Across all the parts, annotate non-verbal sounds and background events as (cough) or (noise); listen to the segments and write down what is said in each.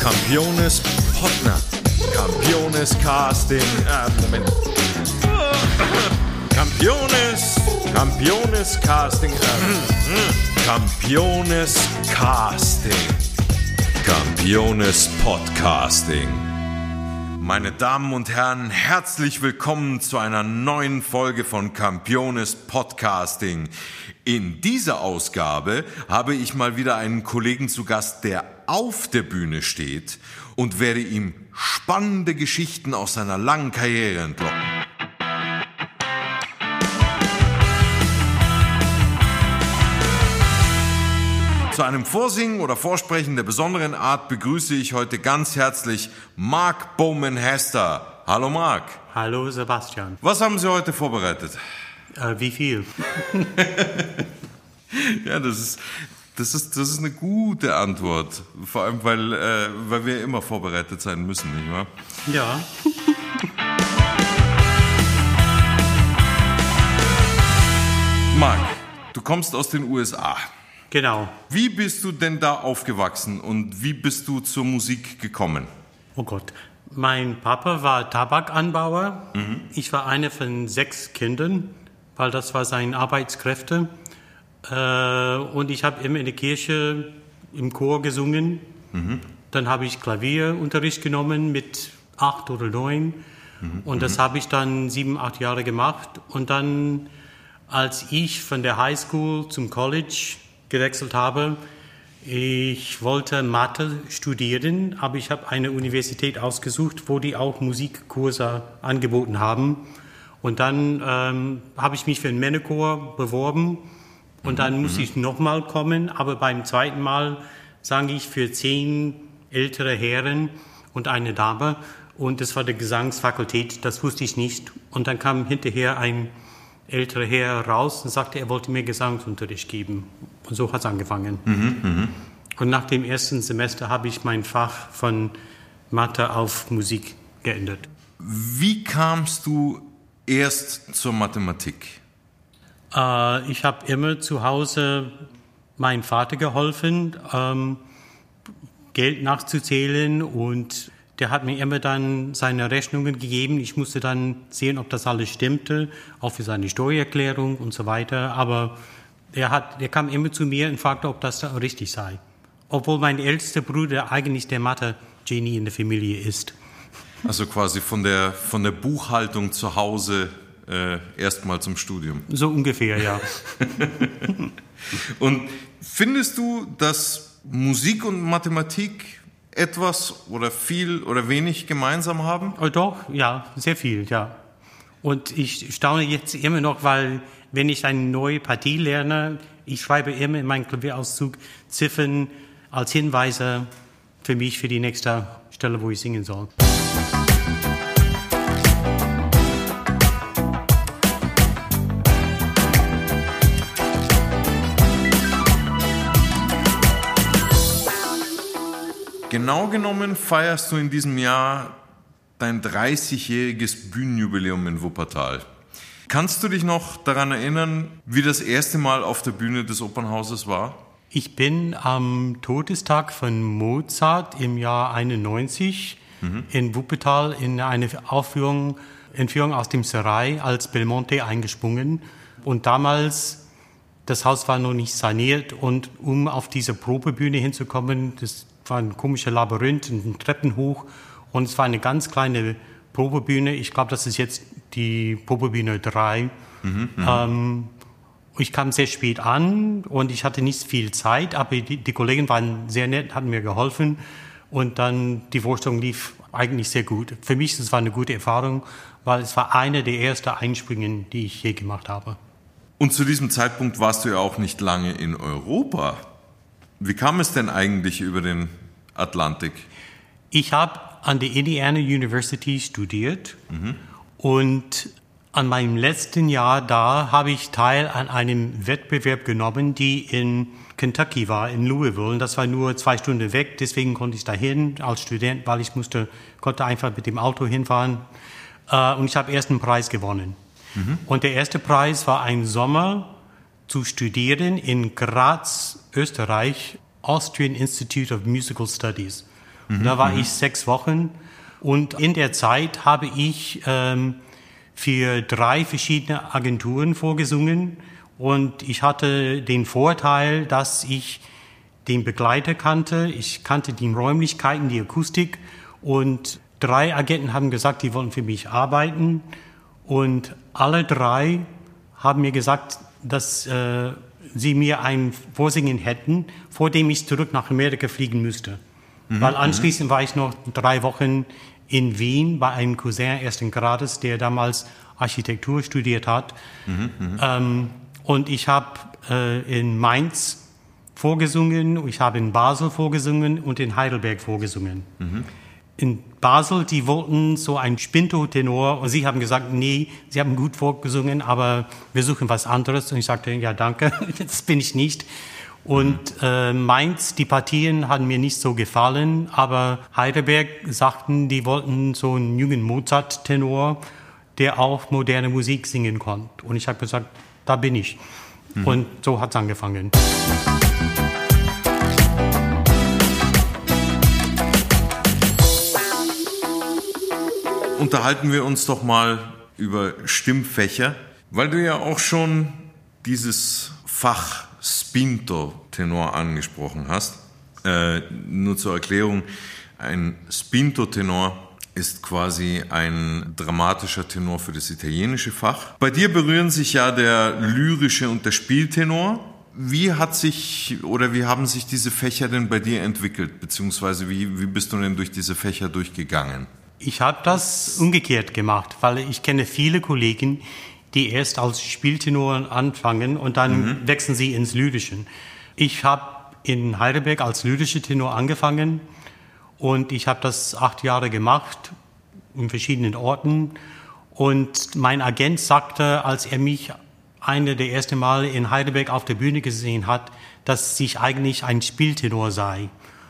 Campiones Potner. Campiones Casting. Ah, Moment. Campiones. Campiones Casting. Ah, Campiones Casting. Campiones Podcasting. Meine Damen und Herren, herzlich willkommen zu einer neuen Folge von Campiones Podcasting. In dieser Ausgabe habe ich mal wieder einen Kollegen zu Gast, der auf der Bühne steht und werde ihm spannende Geschichten aus seiner langen Karriere entlocken. Zu einem Vorsingen oder Vorsprechen der besonderen Art begrüße ich heute ganz herzlich Mark Bowman-Hester. Hallo Mark. Hallo Sebastian. Was haben Sie heute vorbereitet? Äh, wie viel? (laughs) Ja, das ist, das ist, das ist eine gute Antwort. Vor allem, weil, äh, weil wir immer vorbereitet sein müssen, nicht wahr? Ja. (laughs) Mark, du kommst aus den USA. Genau. Wie bist du denn da aufgewachsen und wie bist du zur Musik gekommen? Oh Gott. Mein Papa war Tabakanbauer. Ich war eine von sechs Kindern, weil das war seine Arbeitskräfte. Äh, und ich habe immer in der Kirche im Chor gesungen. Dann habe ich Klavierunterricht genommen mit acht oder neun. Und das habe ich dann sieben, acht Jahre gemacht. Und dann, als ich von der Highschool zum College gewechselt habe, ich wollte Mathe studieren, aber ich habe eine Universität ausgesucht, wo die auch Musikkurse angeboten haben. Und dann ähm, habe ich mich für einen Männerchor beworben. Und dann musste ich nochmal kommen, aber beim zweiten Mal sang ich für zehn ältere Herren und eine Dame. Und das war die Gesangsfakultät, das wusste ich nicht. Und dann kam hinterher ein älterer Herr raus und sagte, er wollte mir Gesangsunterricht geben. Und so hat es angefangen. Und nach dem ersten Semester habe ich mein Fach von Mathe auf Musik geändert. Wie kamst du erst zur Mathematik? Äh, ich habe immer zu Hause meinem Vater geholfen, ähm, Geld nachzuzählen und der hat mir immer dann seine Rechnungen gegeben. Ich musste dann sehen, ob das alles stimmte, auch für seine Steuererklärung und so weiter. Aber er, hat, er kam immer zu mir und fragte, ob das richtig sei. Obwohl mein ältester Bruder eigentlich der Mathe-Genie in der Familie ist. Also quasi von der, von der Buchhaltung zu Hause äh, erstmal zum Studium. So ungefähr, ja. (laughs) Und findest du, dass Musik und Mathematik etwas oder viel oder wenig gemeinsam haben? Oh, doch, ja, sehr viel, ja. Und ich staune jetzt immer noch, weil wenn ich eine neue Partie lerne, ich schreibe immer in meinen Klavierauszug Ziffern als Hinweise für mich für die nächste Stelle, wo ich singen soll. Genau genommen feierst du in diesem Jahr dein 30-jähriges Bühnenjubiläum in Wuppertal. Kannst du dich noch daran erinnern, wie das erste Mal auf der Bühne des Opernhauses war? Ich bin am Todestag von Mozart im Jahr 91 in Wuppertal in eine Aufführung, Entführung aus dem Serai als Belmonte eingesprungen. Und damals, das Haus war noch nicht saniert und um auf diese Probebühne hinzukommen, das war ein komischer Labyrinth, ein Treppen hoch und es war eine ganz kleine Probebühne. Ich glaube, das ist jetzt die Probebühne 3. Ähm, ich kam sehr spät an und ich hatte nicht viel Zeit, aber die, die Kollegen waren sehr nett, hatten mir geholfen und dann die Vorstellung lief eigentlich sehr gut. Für mich das war eine gute Erfahrung, weil es war eine der ersten Einspringen, die ich je gemacht habe. Und zu diesem Zeitpunkt warst du ja auch nicht lange in Europa. Wie kam es denn eigentlich über den Atlantik? Ich habe an der Indiana University studiert und an meinem letzten Jahr da habe ich teil an einem Wettbewerb genommen, die in Kentucky war, in Louisville. Und das war nur zwei Stunden weg, deswegen konnte ich dahin als Student, weil ich musste, konnte einfach mit dem Auto hinfahren. Äh, und ich habe erst einen Preis gewonnen. Und der erste Preis war ein Sommer zu studieren in Graz, Österreich, Austrian Institute of Musical Studies. Mhm, da war mhm. ich sechs Wochen. Und in der Zeit habe ich ähm, für drei verschiedene Agenturen vorgesungen. Und ich hatte den Vorteil, dass ich den Begleiter kannte, ich kannte die Räumlichkeiten, die Akustik. Und drei Agenten haben gesagt, die wollen für mich arbeiten. Und alle drei haben mir gesagt, dass äh, sie mir ein Vorsingen hätten, vor dem ich zurück nach Amerika fliegen müsste. Mhm. Weil anschließend war ich noch drei Wochen in Wien bei einem Cousin ersten Grades, der damals Architektur studiert hat. Mhm, ähm, und ich habe äh, in Mainz vorgesungen, ich habe in Basel vorgesungen und in Heidelberg vorgesungen. Mhm. In Basel, die wollten so ein Spinto-Tenor und sie haben gesagt, nee, sie haben gut vorgesungen, aber wir suchen was anderes. Und ich sagte, ja, danke, (laughs) das bin ich nicht. Und äh, Mainz, die Partien haben mir nicht so gefallen, aber Heidelberg sagten, die wollten so einen jungen Mozart-Tenor, der auch moderne Musik singen konnte. Und ich habe gesagt, da bin ich. Mhm. Und so hat es angefangen. Unterhalten wir uns doch mal über Stimmfächer, weil du ja auch schon dieses Fach Spinto-Tenor angesprochen hast. Äh, nur zur Erklärung, ein Spinto-Tenor ist quasi ein dramatischer Tenor für das italienische Fach. Bei dir berühren sich ja der lyrische und der Spieltenor. Wie hat sich oder wie haben sich diese Fächer denn bei dir entwickelt? Beziehungsweise wie, wie bist du denn durch diese Fächer durchgegangen? Ich habe das umgekehrt gemacht, weil ich kenne viele Kollegen, die erst als Spieltenor anfangen und dann mhm. wechseln sie ins Lyrische. Ich habe in Heidelberg als lyrischer Tenor angefangen und ich habe das acht Jahre gemacht in verschiedenen Orten. Und mein Agent sagte, als er mich eine der ersten Male in Heidelberg auf der Bühne gesehen hat, dass ich eigentlich ein Spieltenor sei.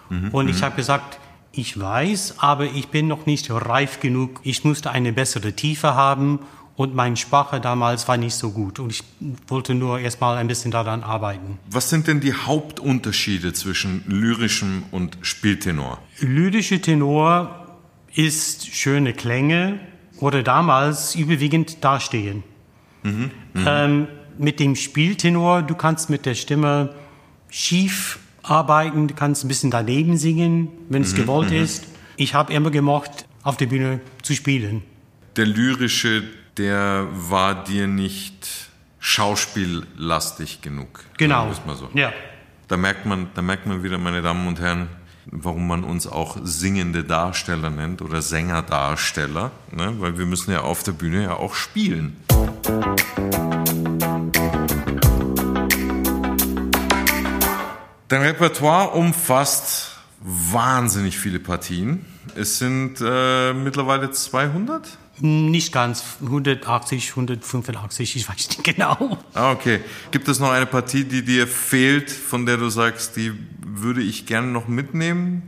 Mhm. Und ich mhm. habe gesagt, ich weiß, aber ich bin noch nicht reif genug. Ich musste eine bessere Tiefe haben und meine Sprache damals war nicht so gut und ich wollte nur erstmal ein bisschen daran arbeiten. Was sind denn die Hauptunterschiede zwischen lyrischem und Spieltenor? Lyrische Tenor ist schöne Klänge oder damals überwiegend dastehen. Mhm, mh. ähm, mit dem Spieltenor, du kannst mit der Stimme schief arbeiten, du kannst ein bisschen daneben singen, wenn es mhm, gewollt mh. ist. Ich habe immer gemocht, auf der Bühne zu spielen. Der lyrische der war dir nicht schauspiellastig genug. Genau. Mal so. Ja. Da merkt man, da merkt man wieder, meine Damen und Herren, warum man uns auch singende Darsteller nennt oder Sängerdarsteller, ne? weil wir müssen ja auf der Bühne ja auch spielen. Dein Repertoire umfasst wahnsinnig viele Partien. Es sind äh, mittlerweile 200? Nicht ganz, 180, 185, ich weiß nicht genau. Ah, okay. Gibt es noch eine Partie, die dir fehlt, von der du sagst, die würde ich gerne noch mitnehmen?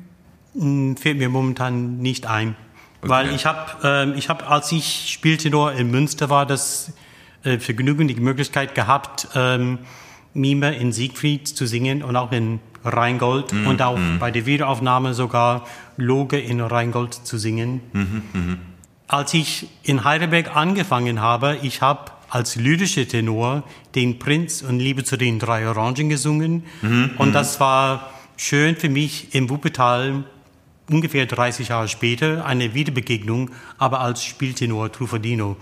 Hm, fällt mir momentan nicht ein. Okay. Weil ich habe, äh, ich hab, als ich spielte nur in Münster, war das äh, Vergnügen, die Möglichkeit gehabt, ähm, Mime in Siegfried zu singen und auch in Rheingold mm, und auch mm. bei der Wiederaufnahme sogar Loge in Rheingold zu singen. Mm -hmm, als ich in Heidelberg angefangen habe, ich habe als lyrischer Tenor den Prinz und Liebe zu den drei Orangen gesungen. Mhm, und das war schön für mich im Wuppertal ungefähr 30 Jahre später eine Wiederbegegnung, aber als Spieltenor Truffadino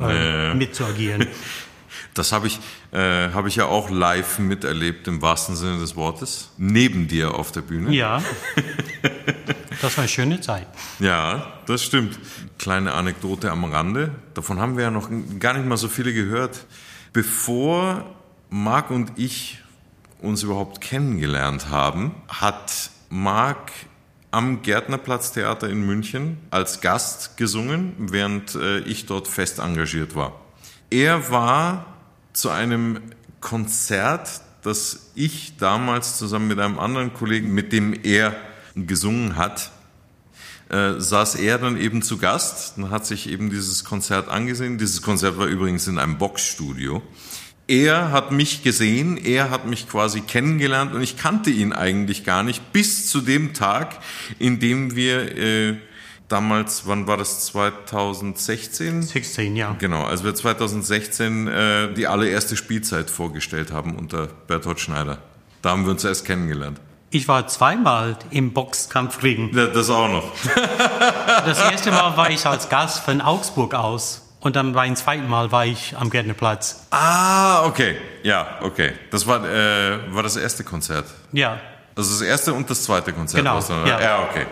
äh, äh. mitzuagieren. (laughs) Das habe ich, äh, hab ich ja auch live miterlebt, im wahrsten Sinne des Wortes. Neben dir auf der Bühne. Ja. (laughs) Das war eine schöne Zeit. Ja, das stimmt. Kleine Anekdote am Rande. Davon haben wir ja noch gar nicht mal so viele gehört. Bevor Marc und ich uns überhaupt kennengelernt haben, hat Marc am Gärtnerplatztheater in München als Gast gesungen, während äh, ich dort fest engagiert war. Er war zu einem Konzert, das ich damals zusammen mit einem anderen Kollegen, mit dem er gesungen hat, äh, saß er dann eben zu Gast und hat sich eben dieses Konzert angesehen. Dieses Konzert war übrigens in einem Boxstudio. er hat mich gesehen, er hat mich quasi kennengelernt und ich kannte ihn eigentlich gar nicht bis zu dem Tag, in dem wir äh, damals, wann war das, 2016? 16, ja. Genau, als wir 2016 äh, die allererste Spielzeit vorgestellt haben unter Bertolt Schneider. Da haben wir uns erst kennengelernt. Ich war zweimal im Boxkampfring. Ja, das auch noch. (laughs) Das erste Mal war ich als Gast von Augsburg aus. Und dann beim zweiten Mal war ich am Gärtnerplatz. Ah, okay. Ja, okay. Das war, äh, war das erste Konzert. Ja. Also das erste und das zweite Konzert. Genau, ja. ja, okay.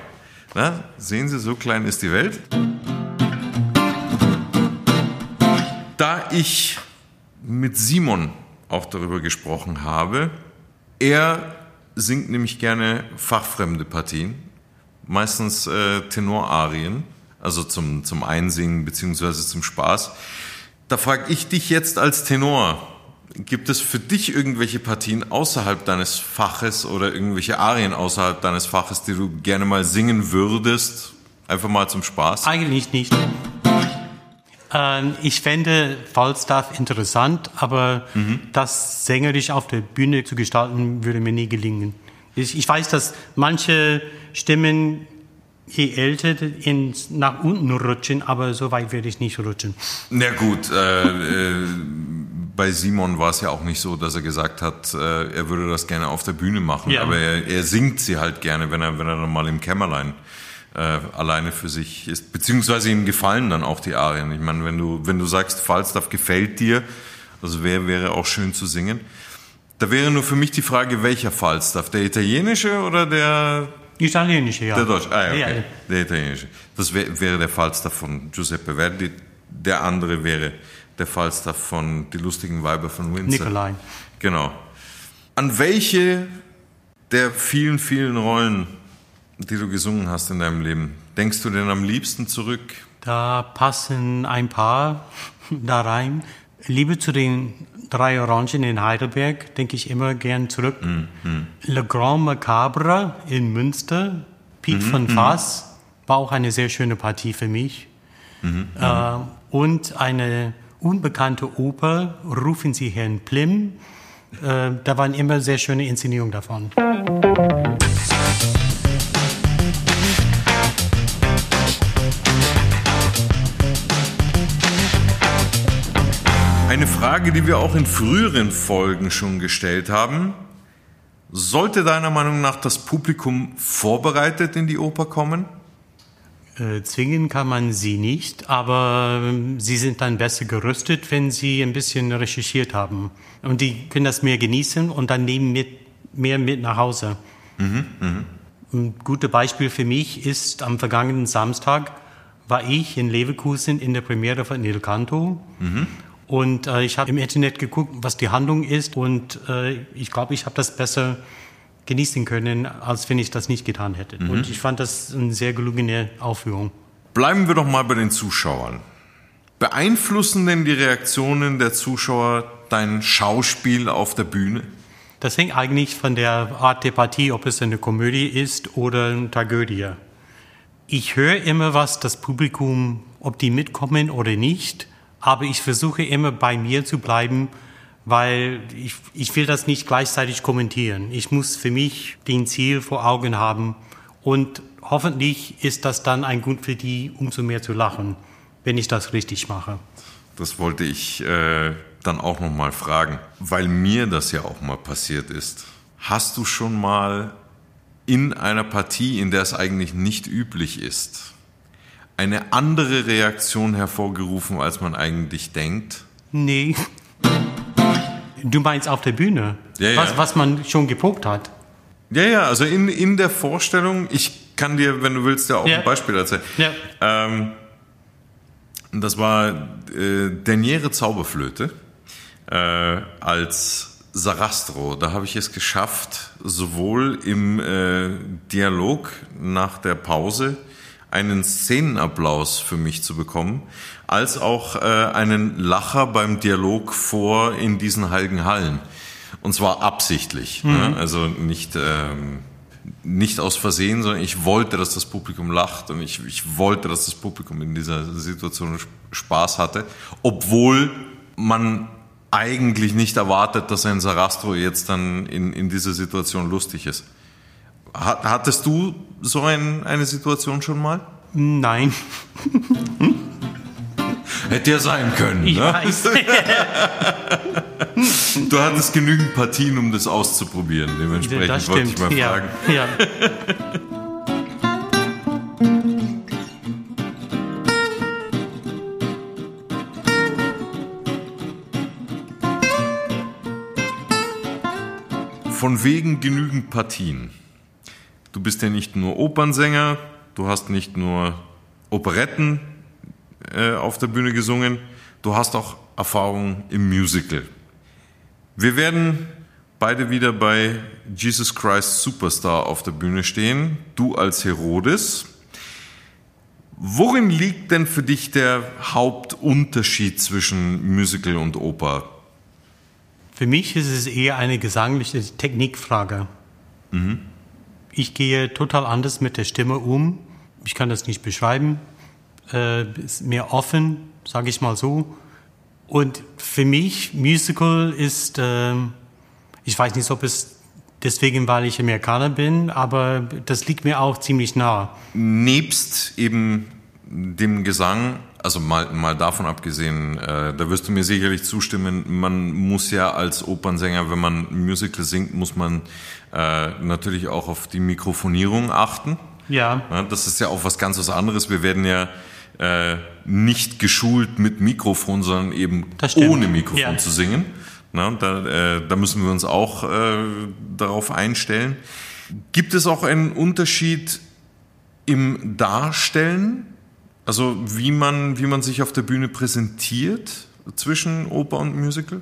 Na, sehen Sie, so klein ist die Welt. Da ich mit Simon auch darüber gesprochen habe, er singt nämlich gerne fachfremde Partien, meistens äh, Tenorarien, also zum, zum Einsingen beziehungsweise zum Spaß. Da frage ich dich jetzt als Tenor, gibt es für dich irgendwelche Partien außerhalb deines Faches oder irgendwelche Arien außerhalb deines Faches, die du gerne mal singen würdest? Einfach mal zum Spaß? Eigentlich nicht. Ähm, ich fände Falstaff interessant, aber das sängerisch auf der Bühne zu gestalten, würde mir nie gelingen. Ich, ich weiß, dass manche Stimmen, je älter, ins, nach unten rutschen, aber so weit werde ich nicht rutschen. Na gut, äh, äh, bei Simon war es ja auch nicht so, dass er gesagt hat, äh, er würde das gerne auf der Bühne machen, Ja. aber er, er singt sie halt gerne, wenn er, wenn er dann mal im Kämmerlein äh, alleine für sich ist, beziehungsweise ihm gefallen dann auch die Arien. Ich meine, wenn du, wenn du sagst, Falstaff gefällt dir, also wäre, wäre auch schön zu singen. Da wäre nur für mich die Frage, welcher Falstaff? Der italienische oder der, Italienische, ja. der deutsche? Ah, ja, okay. Ja, Der italienische. Das wär, wäre der Falstaff von Giuseppe Verdi. Der andere wäre der Falstaff von Die lustigen Weiber von Windsor. Nikolai. Genau. An welche der vielen, vielen Rollen, die du gesungen hast in deinem Leben, denkst du denn am liebsten zurück? Da passen ein paar (laughs) da rein. Liebe zu den drei Orangen in Heidelberg, denke ich immer gern zurück. Le Grand Macabre in Münster, Piet von Fass, war auch eine sehr schöne Partie für mich. Äh, und eine unbekannte Oper, Rufen Sie Herrn Plim. Äh, da waren immer sehr schöne Inszenierungen davon. Eine Frage, die wir auch in früheren Folgen schon gestellt haben. Sollte deiner Meinung nach das Publikum vorbereitet in die Oper kommen? Äh, zwingen kann man sie nicht, aber ähm, sie sind dann besser gerüstet, wenn sie ein bisschen recherchiert haben. Und die können das mehr genießen und dann nehmen mit, mehr mit nach Hause. Ein gutes Beispiel für mich ist, am vergangenen Samstag war ich in Leverkusen in der Premiere von Il Canto. Und äh, ich habe im Internet geguckt, was die Handlung ist. Und äh, ich glaube, ich habe das besser genießen können, als wenn ich das nicht getan hätte. Und ich fand das eine sehr gelungene Aufführung. Bleiben wir doch mal bei den Zuschauern. Beeinflussen denn die Reaktionen der Zuschauer dein Schauspiel auf der Bühne? Das hängt eigentlich von der Art der Partie, ob es eine Komödie ist oder eine Tragödie. Ich höre immer, was das Publikum, ob die mitkommen oder nicht, aber ich versuche immer bei mir zu bleiben, weil ich, ich will das nicht gleichzeitig kommentieren. Ich muss für mich den Ziel vor Augen haben und hoffentlich ist das dann ein Grund für die, umso mehr zu lachen, wenn ich das richtig mache. Das wollte ich äh, dann auch noch mal fragen, weil mir das ja auch mal passiert ist. Hast du schon mal in einer Partie, in der es eigentlich nicht üblich ist, eine andere Reaktion hervorgerufen, als man eigentlich denkt? Nee. Du meinst auf der Bühne? Ja, ja. Was, was man schon geprobt hat? Ja, ja, also in, in der Vorstellung, ich kann dir, wenn du willst, ja auch Ja. ein Beispiel erzählen. Ja. Ähm, das war äh, Derniere Zauberflöte äh, als Sarastro. Da habe ich es geschafft, sowohl im äh, Dialog nach der Pause einen Szenenapplaus für mich zu bekommen, als auch äh, einen Lacher beim Dialog vor in diesen heiligen Hallen. Und zwar absichtlich. Ne? Also nicht, ähm, nicht aus Versehen, sondern ich wollte, dass das Publikum lacht und ich, ich wollte, dass das Publikum in dieser Situation Spaß hatte, obwohl man eigentlich nicht erwartet, dass ein Sarastro jetzt dann in, in dieser Situation lustig ist. Hattest du so ein, eine Situation schon mal? Nein. Hätte ja sein können. Ich ne? weiß. (laughs) Du hattest genügend Partien, um das auszuprobieren. Dementsprechend das wollte ich mal ja. fragen. Ja. Von wegen genügend Partien. Du bist ja nicht nur Opernsänger, du hast nicht nur Operetten äh, auf der Bühne gesungen, du hast auch Erfahrung im Musical. Wir werden beide wieder bei Jesus Christ Superstar auf der Bühne stehen, du als Herodes. Worin liegt denn für dich der Hauptunterschied zwischen Musical und Oper? Für mich ist es eher eine gesangliche Technikfrage. Ich gehe total anders mit der Stimme um. Ich kann das nicht beschreiben. Äh, ist mehr offen, sage ich mal so. Und für mich, Musical ist, äh, ich weiß nicht, ob es deswegen, weil ich Amerikaner bin, aber das liegt mir auch ziemlich nah. Nebst eben dem Gesang, also mal, mal davon abgesehen, äh, da wirst du mir sicherlich zustimmen, man muss ja als Opernsänger, wenn man Musical singt, muss man äh, natürlich auch auf die Mikrofonierung achten. Ja, Ja, das ist ja auch was ganz was anderes. Wir werden ja äh, nicht geschult mit Mikrofon, sondern eben ohne Mikrofon Ja. zu singen. Na, da, äh, da müssen wir uns auch äh, darauf einstellen. Gibt es auch einen Unterschied im Darstellen? Also wie man, wie man sich auf der Bühne präsentiert zwischen Oper und Musical?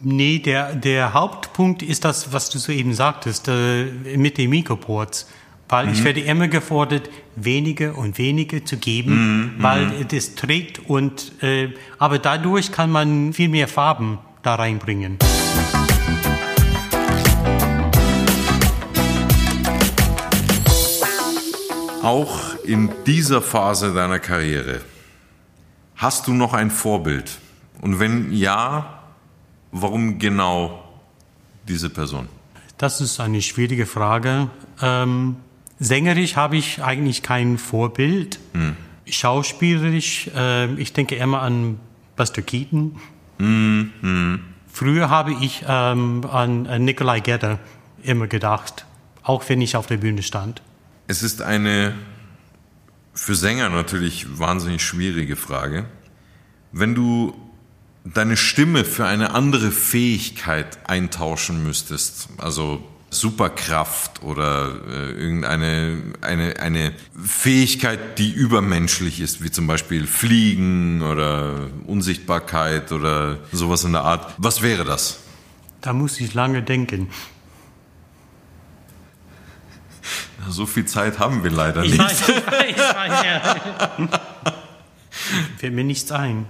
Nee, der, der Hauptpunkt ist das, was du soeben sagtest, äh, mit den Mikroports. Weil ich werde immer gefordert, weniger und weniger zu geben, weil das trägt und, äh, aber dadurch kann man viel mehr Farben da reinbringen. Auch in dieser Phase deiner Karriere hast du noch ein Vorbild? Und wenn ja, warum genau diese Person? Das ist eine schwierige Frage. Ähm, sängerisch habe ich eigentlich kein Vorbild. Schauspielerisch, äh, ich denke immer an Buster Keaton. Früher habe ich ähm, an, an Nikolai Gedder immer gedacht, auch wenn ich auf der Bühne stand. Es ist eine für Sänger natürlich wahnsinnig schwierige Frage. Wenn du deine Stimme für eine andere Fähigkeit eintauschen müsstest, also Superkraft oder äh, irgendeine eine, eine Fähigkeit, die übermenschlich ist, wie zum Beispiel Fliegen oder Unsichtbarkeit oder sowas in der Art. Was wäre das? Da muss ich lange denken. So viel Zeit haben wir leider Ich nicht. weiß, ich weiß, ich weiß ja. (laughs) Fällt mir nichts ein.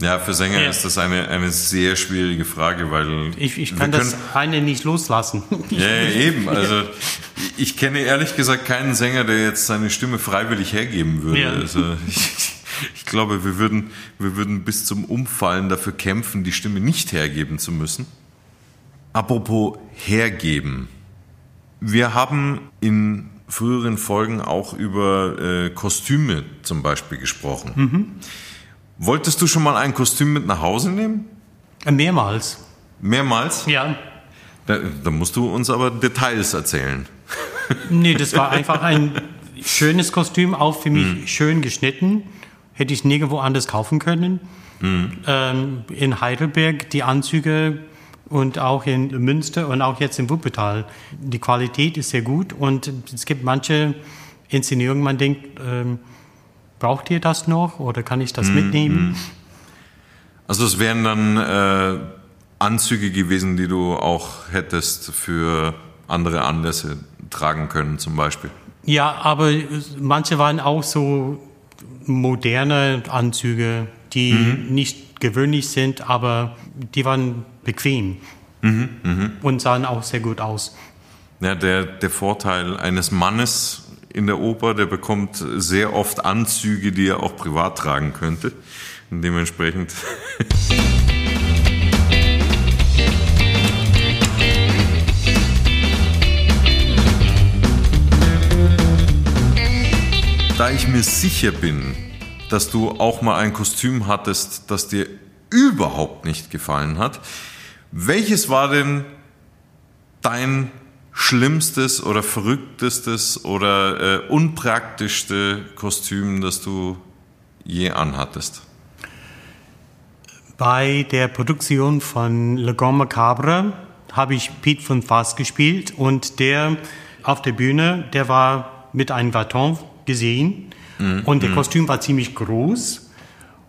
Ja, für Sänger Ja. ist das eine, eine sehr schwierige Frage, weil ich, ich wir kann das können- eine nicht loslassen. Ja, ja, (laughs) eben. Also ich kenne ehrlich gesagt keinen Sänger, der jetzt seine Stimme freiwillig hergeben würde. Ja. Also ich, ich glaube, wir würden, wir würden bis zum Umfallen dafür kämpfen, die Stimme nicht hergeben zu müssen. Apropos hergeben. Wir haben in früheren Folgen auch über äh, Kostüme zum Beispiel gesprochen. Mhm. Wolltest du schon mal ein Kostüm mit nach Hause nehmen? Mehrmals. Mehrmals? Ja. Da, da musst du uns aber Details erzählen. (laughs) Nee, das war einfach ein (laughs) schönes Kostüm, auch für mich schön geschnitten. Hätte ich nirgendwo anders kaufen können. Ähm, in Heidelberg die Anzüge und auch in Münster und auch jetzt in Wuppertal. Die Qualität ist sehr gut und es gibt manche Inszenierungen, man denkt, ähm, braucht ihr das noch oder kann ich das mitnehmen? Also es wären dann äh, Anzüge gewesen, die du auch hättest für andere Anlässe tragen können, zum Beispiel. Ja, aber manche waren auch so moderne Anzüge, die nicht gewöhnlich sind, aber die waren bequem mhm, mh. und sahen auch sehr gut aus. Ja, der, der Vorteil eines Mannes in der Oper, der bekommt sehr oft Anzüge, die er auch privat tragen könnte. Dementsprechend. (laughs) da ich mir sicher bin, dass du auch mal ein Kostüm hattest, das dir überhaupt nicht gefallen hat, welches war denn dein schlimmstes oder verrücktestes oder äh, unpraktischste Kostüm, das du je anhattest? Bei der Produktion von Le Grand Macabre habe ich Pete von Fass gespielt und der auf der Bühne, der war mit einem Baton gesehen mm, und der mm. Kostüm war ziemlich groß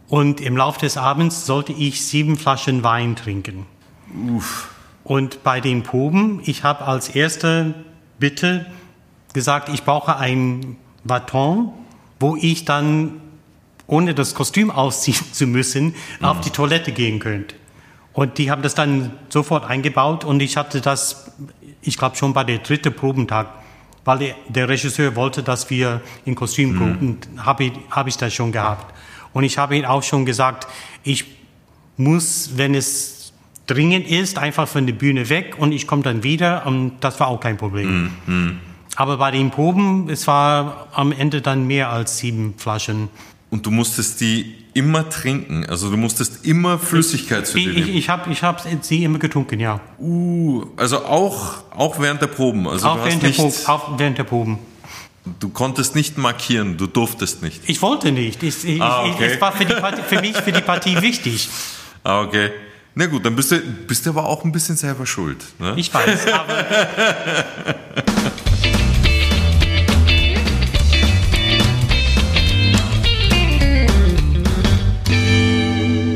und im Laufe des Abends sollte ich sieben Flaschen Wein trinken. Uff. Und bei den Proben, ich habe als erste Bitte gesagt, ich brauche ein Baton, wo ich dann, ohne das Kostüm ausziehen (laughs) zu müssen, mhm. auf die Toilette gehen könnte. Und die haben das dann sofort eingebaut und ich hatte das, ich glaube schon bei der dritten Probentag, weil der, der, Regisseur wollte, dass wir in Kostüm proben, mhm. habe ich, hab ich das schon gehabt. Und ich habe ihm auch schon gesagt, ich muss, wenn es dringend ist, einfach von der Bühne weg und ich komme dann wieder und das war auch kein Problem. Mm, Aber bei den Proben, es war am Ende dann mehr als sieben Flaschen. Und du musstest die immer trinken, also du musstest immer Flüssigkeit zu dir nehmen. Ich, ich habe ich hab sie immer getrunken, ja. Uh, also auch, auch während der Proben? Also auch, während der Proben, auch während der Proben. Du konntest nicht markieren, du durftest nicht. Ich wollte nicht. Ich, ich, ah, okay. Es war für, Partie, für mich, für die Partie (laughs) wichtig. Ah, okay. Na gut, dann bist du, bist du aber auch ein bisschen selber schuld. Ne? Ich weiß, aber.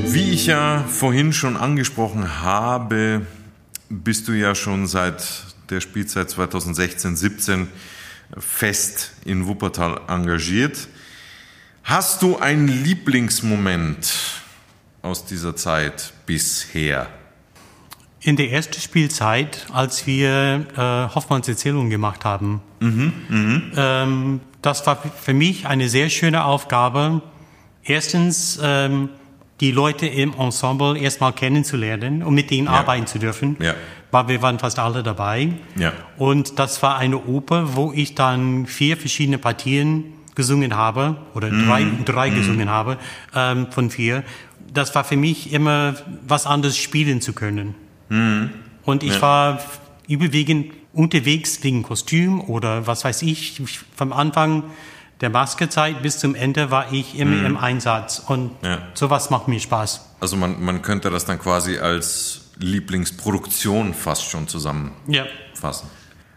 Wie ich ja vorhin schon angesprochen habe, bist du ja schon seit der Spielzeit 2016-17 fest in Wuppertal engagiert. Hast du einen Lieblingsmoment aus dieser Zeit bisher? In der ersten Spielzeit, als wir äh, Hoffmanns Erzählung gemacht haben, mhm, mh. ähm, das war für mich eine sehr schöne Aufgabe. Erstens, ähm, die Leute im Ensemble erstmal kennenzulernen und mit ihnen ja. arbeiten zu dürfen. Ja. Weil wir waren fast alle dabei. Ja. Und das war eine Oper, wo ich dann vier verschiedene Partien gesungen habe oder mm. drei, drei mm. gesungen habe ähm, von vier das war für mich immer was anderes spielen zu können. Mhm. Und ich ja. war überwiegend unterwegs wegen Kostüm oder was weiß ich. Vom Anfang der Maskezeit bis zum Ende war ich immer mhm. im Einsatz und ja. sowas macht mir Spaß. Also man, man könnte das dann quasi als Lieblingsproduktion fast schon zusammenfassen. Ja.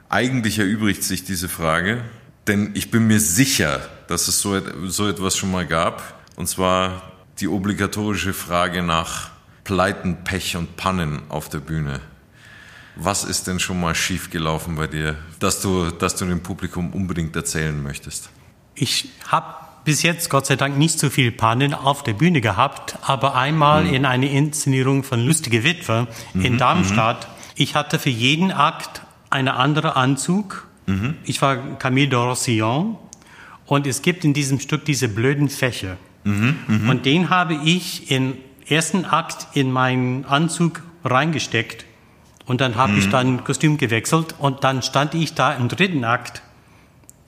Eigentlich erübrigt sich diese Frage, denn ich bin mir sicher, dass es so, so etwas schon mal gab. Und zwar die obligatorische Frage nach Pleiten, Pech und Pannen auf der Bühne. Was ist denn schon mal schiefgelaufen bei dir, dass du, dass du dem Publikum unbedingt erzählen möchtest? Ich habe bis jetzt Gott sei Dank nicht so viel Pannen auf der Bühne gehabt, aber einmal mhm. in einer Inszenierung von Lustige Witwe mhm. in Darmstadt. Mhm. Ich hatte für jeden Akt einen anderen Anzug. Mhm. Ich war Camille de Rossillon und es gibt in diesem Stück diese blöden Fächer. Mhm, mh. Und den habe ich im ersten Akt in meinen Anzug reingesteckt. Und dann habe mhm. ich dann Kostüm gewechselt und dann stand ich da im dritten Akt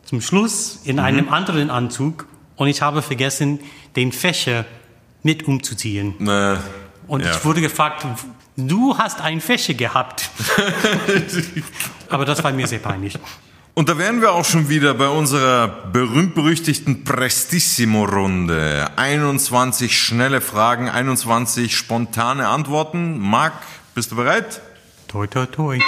zum Schluss in mhm. einem anderen Anzug und ich habe vergessen, den Fächer mit umzuziehen. Äh, und ja. ich wurde gefragt, du hast einen Fächer gehabt. (laughs) Aber das war mir sehr peinlich. Und da wären wir auch schon wieder bei unserer berühmt-berüchtigten Prestissimo-Runde. 21 schnelle Fragen, 21 spontane Antworten. Marc, bist du bereit? Toi, toi, toi.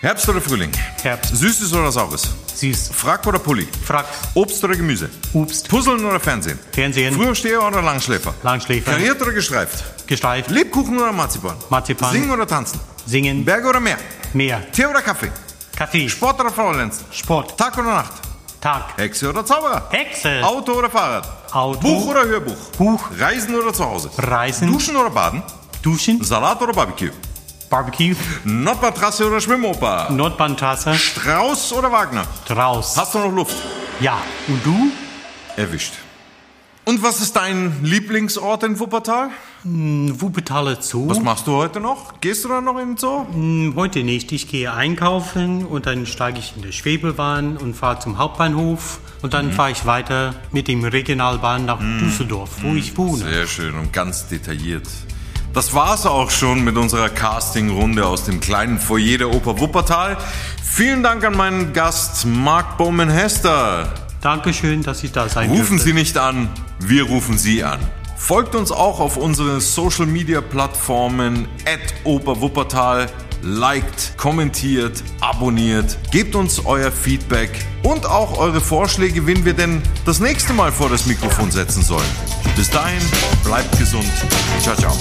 Herbst oder Frühling? Herbst. Süßes oder Saures? Süß. Frack oder Pulli? Frack. Obst oder Gemüse? Obst. Puzzeln oder Fernsehen? Fernsehen. Frühersteher oder Langschläfer? Langschläfer. Kariert oder gestreift? Gestreift. Lebkuchen oder Marzipan? Marzipan. Singen oder tanzen? Singen. Berge oder Meer? Meer. Tee oder Kaffee? Kaffee. Sport oder Faulenzen? Sport. Tag oder Nacht? Tag. Hexe oder Zauberer? Hexe. Auto oder Fahrrad? Auto. Buch oder Hörbuch? Buch. Reisen oder zu Hause? Reisen. Duschen oder Baden? Duschen. Salat oder Barbecue? Barbecue. Nordbahntrasse oder Schwimmoper? Nordbahntrasse. Strauß oder Wagner? Strauß. Hast du noch Luft? Ja. Und du? Erwischt. Und was ist dein Lieblingsort in Wuppertal? Wuppertaler Zoo. Was machst du heute noch? Gehst du da noch in den Zoo? Hm, Heute nicht. Ich gehe einkaufen und dann steige ich in der Schwebelbahn und fahre zum Hauptbahnhof und dann fahre ich weiter mit dem Regionalbahn nach Düsseldorf, wo ich wohne. Sehr schön und ganz detailliert. Das war's auch schon mit unserer Casting-Runde aus dem kleinen Foyer der Oper Wuppertal. Vielen Dank an meinen Gast Marc Bowman-Hester. Dankeschön, dass ich da sein Rufen durfte. Sie nicht an, wir rufen Sie an. Folgt uns auch auf unseren Social Media Plattformen at Operwuppertal. Liked, kommentiert, abonniert, gebt uns euer Feedback und auch eure Vorschläge, wen wir denn das nächste Mal vor das Mikrofon setzen sollen. Bis dahin, bleibt gesund. Ciao, ciao.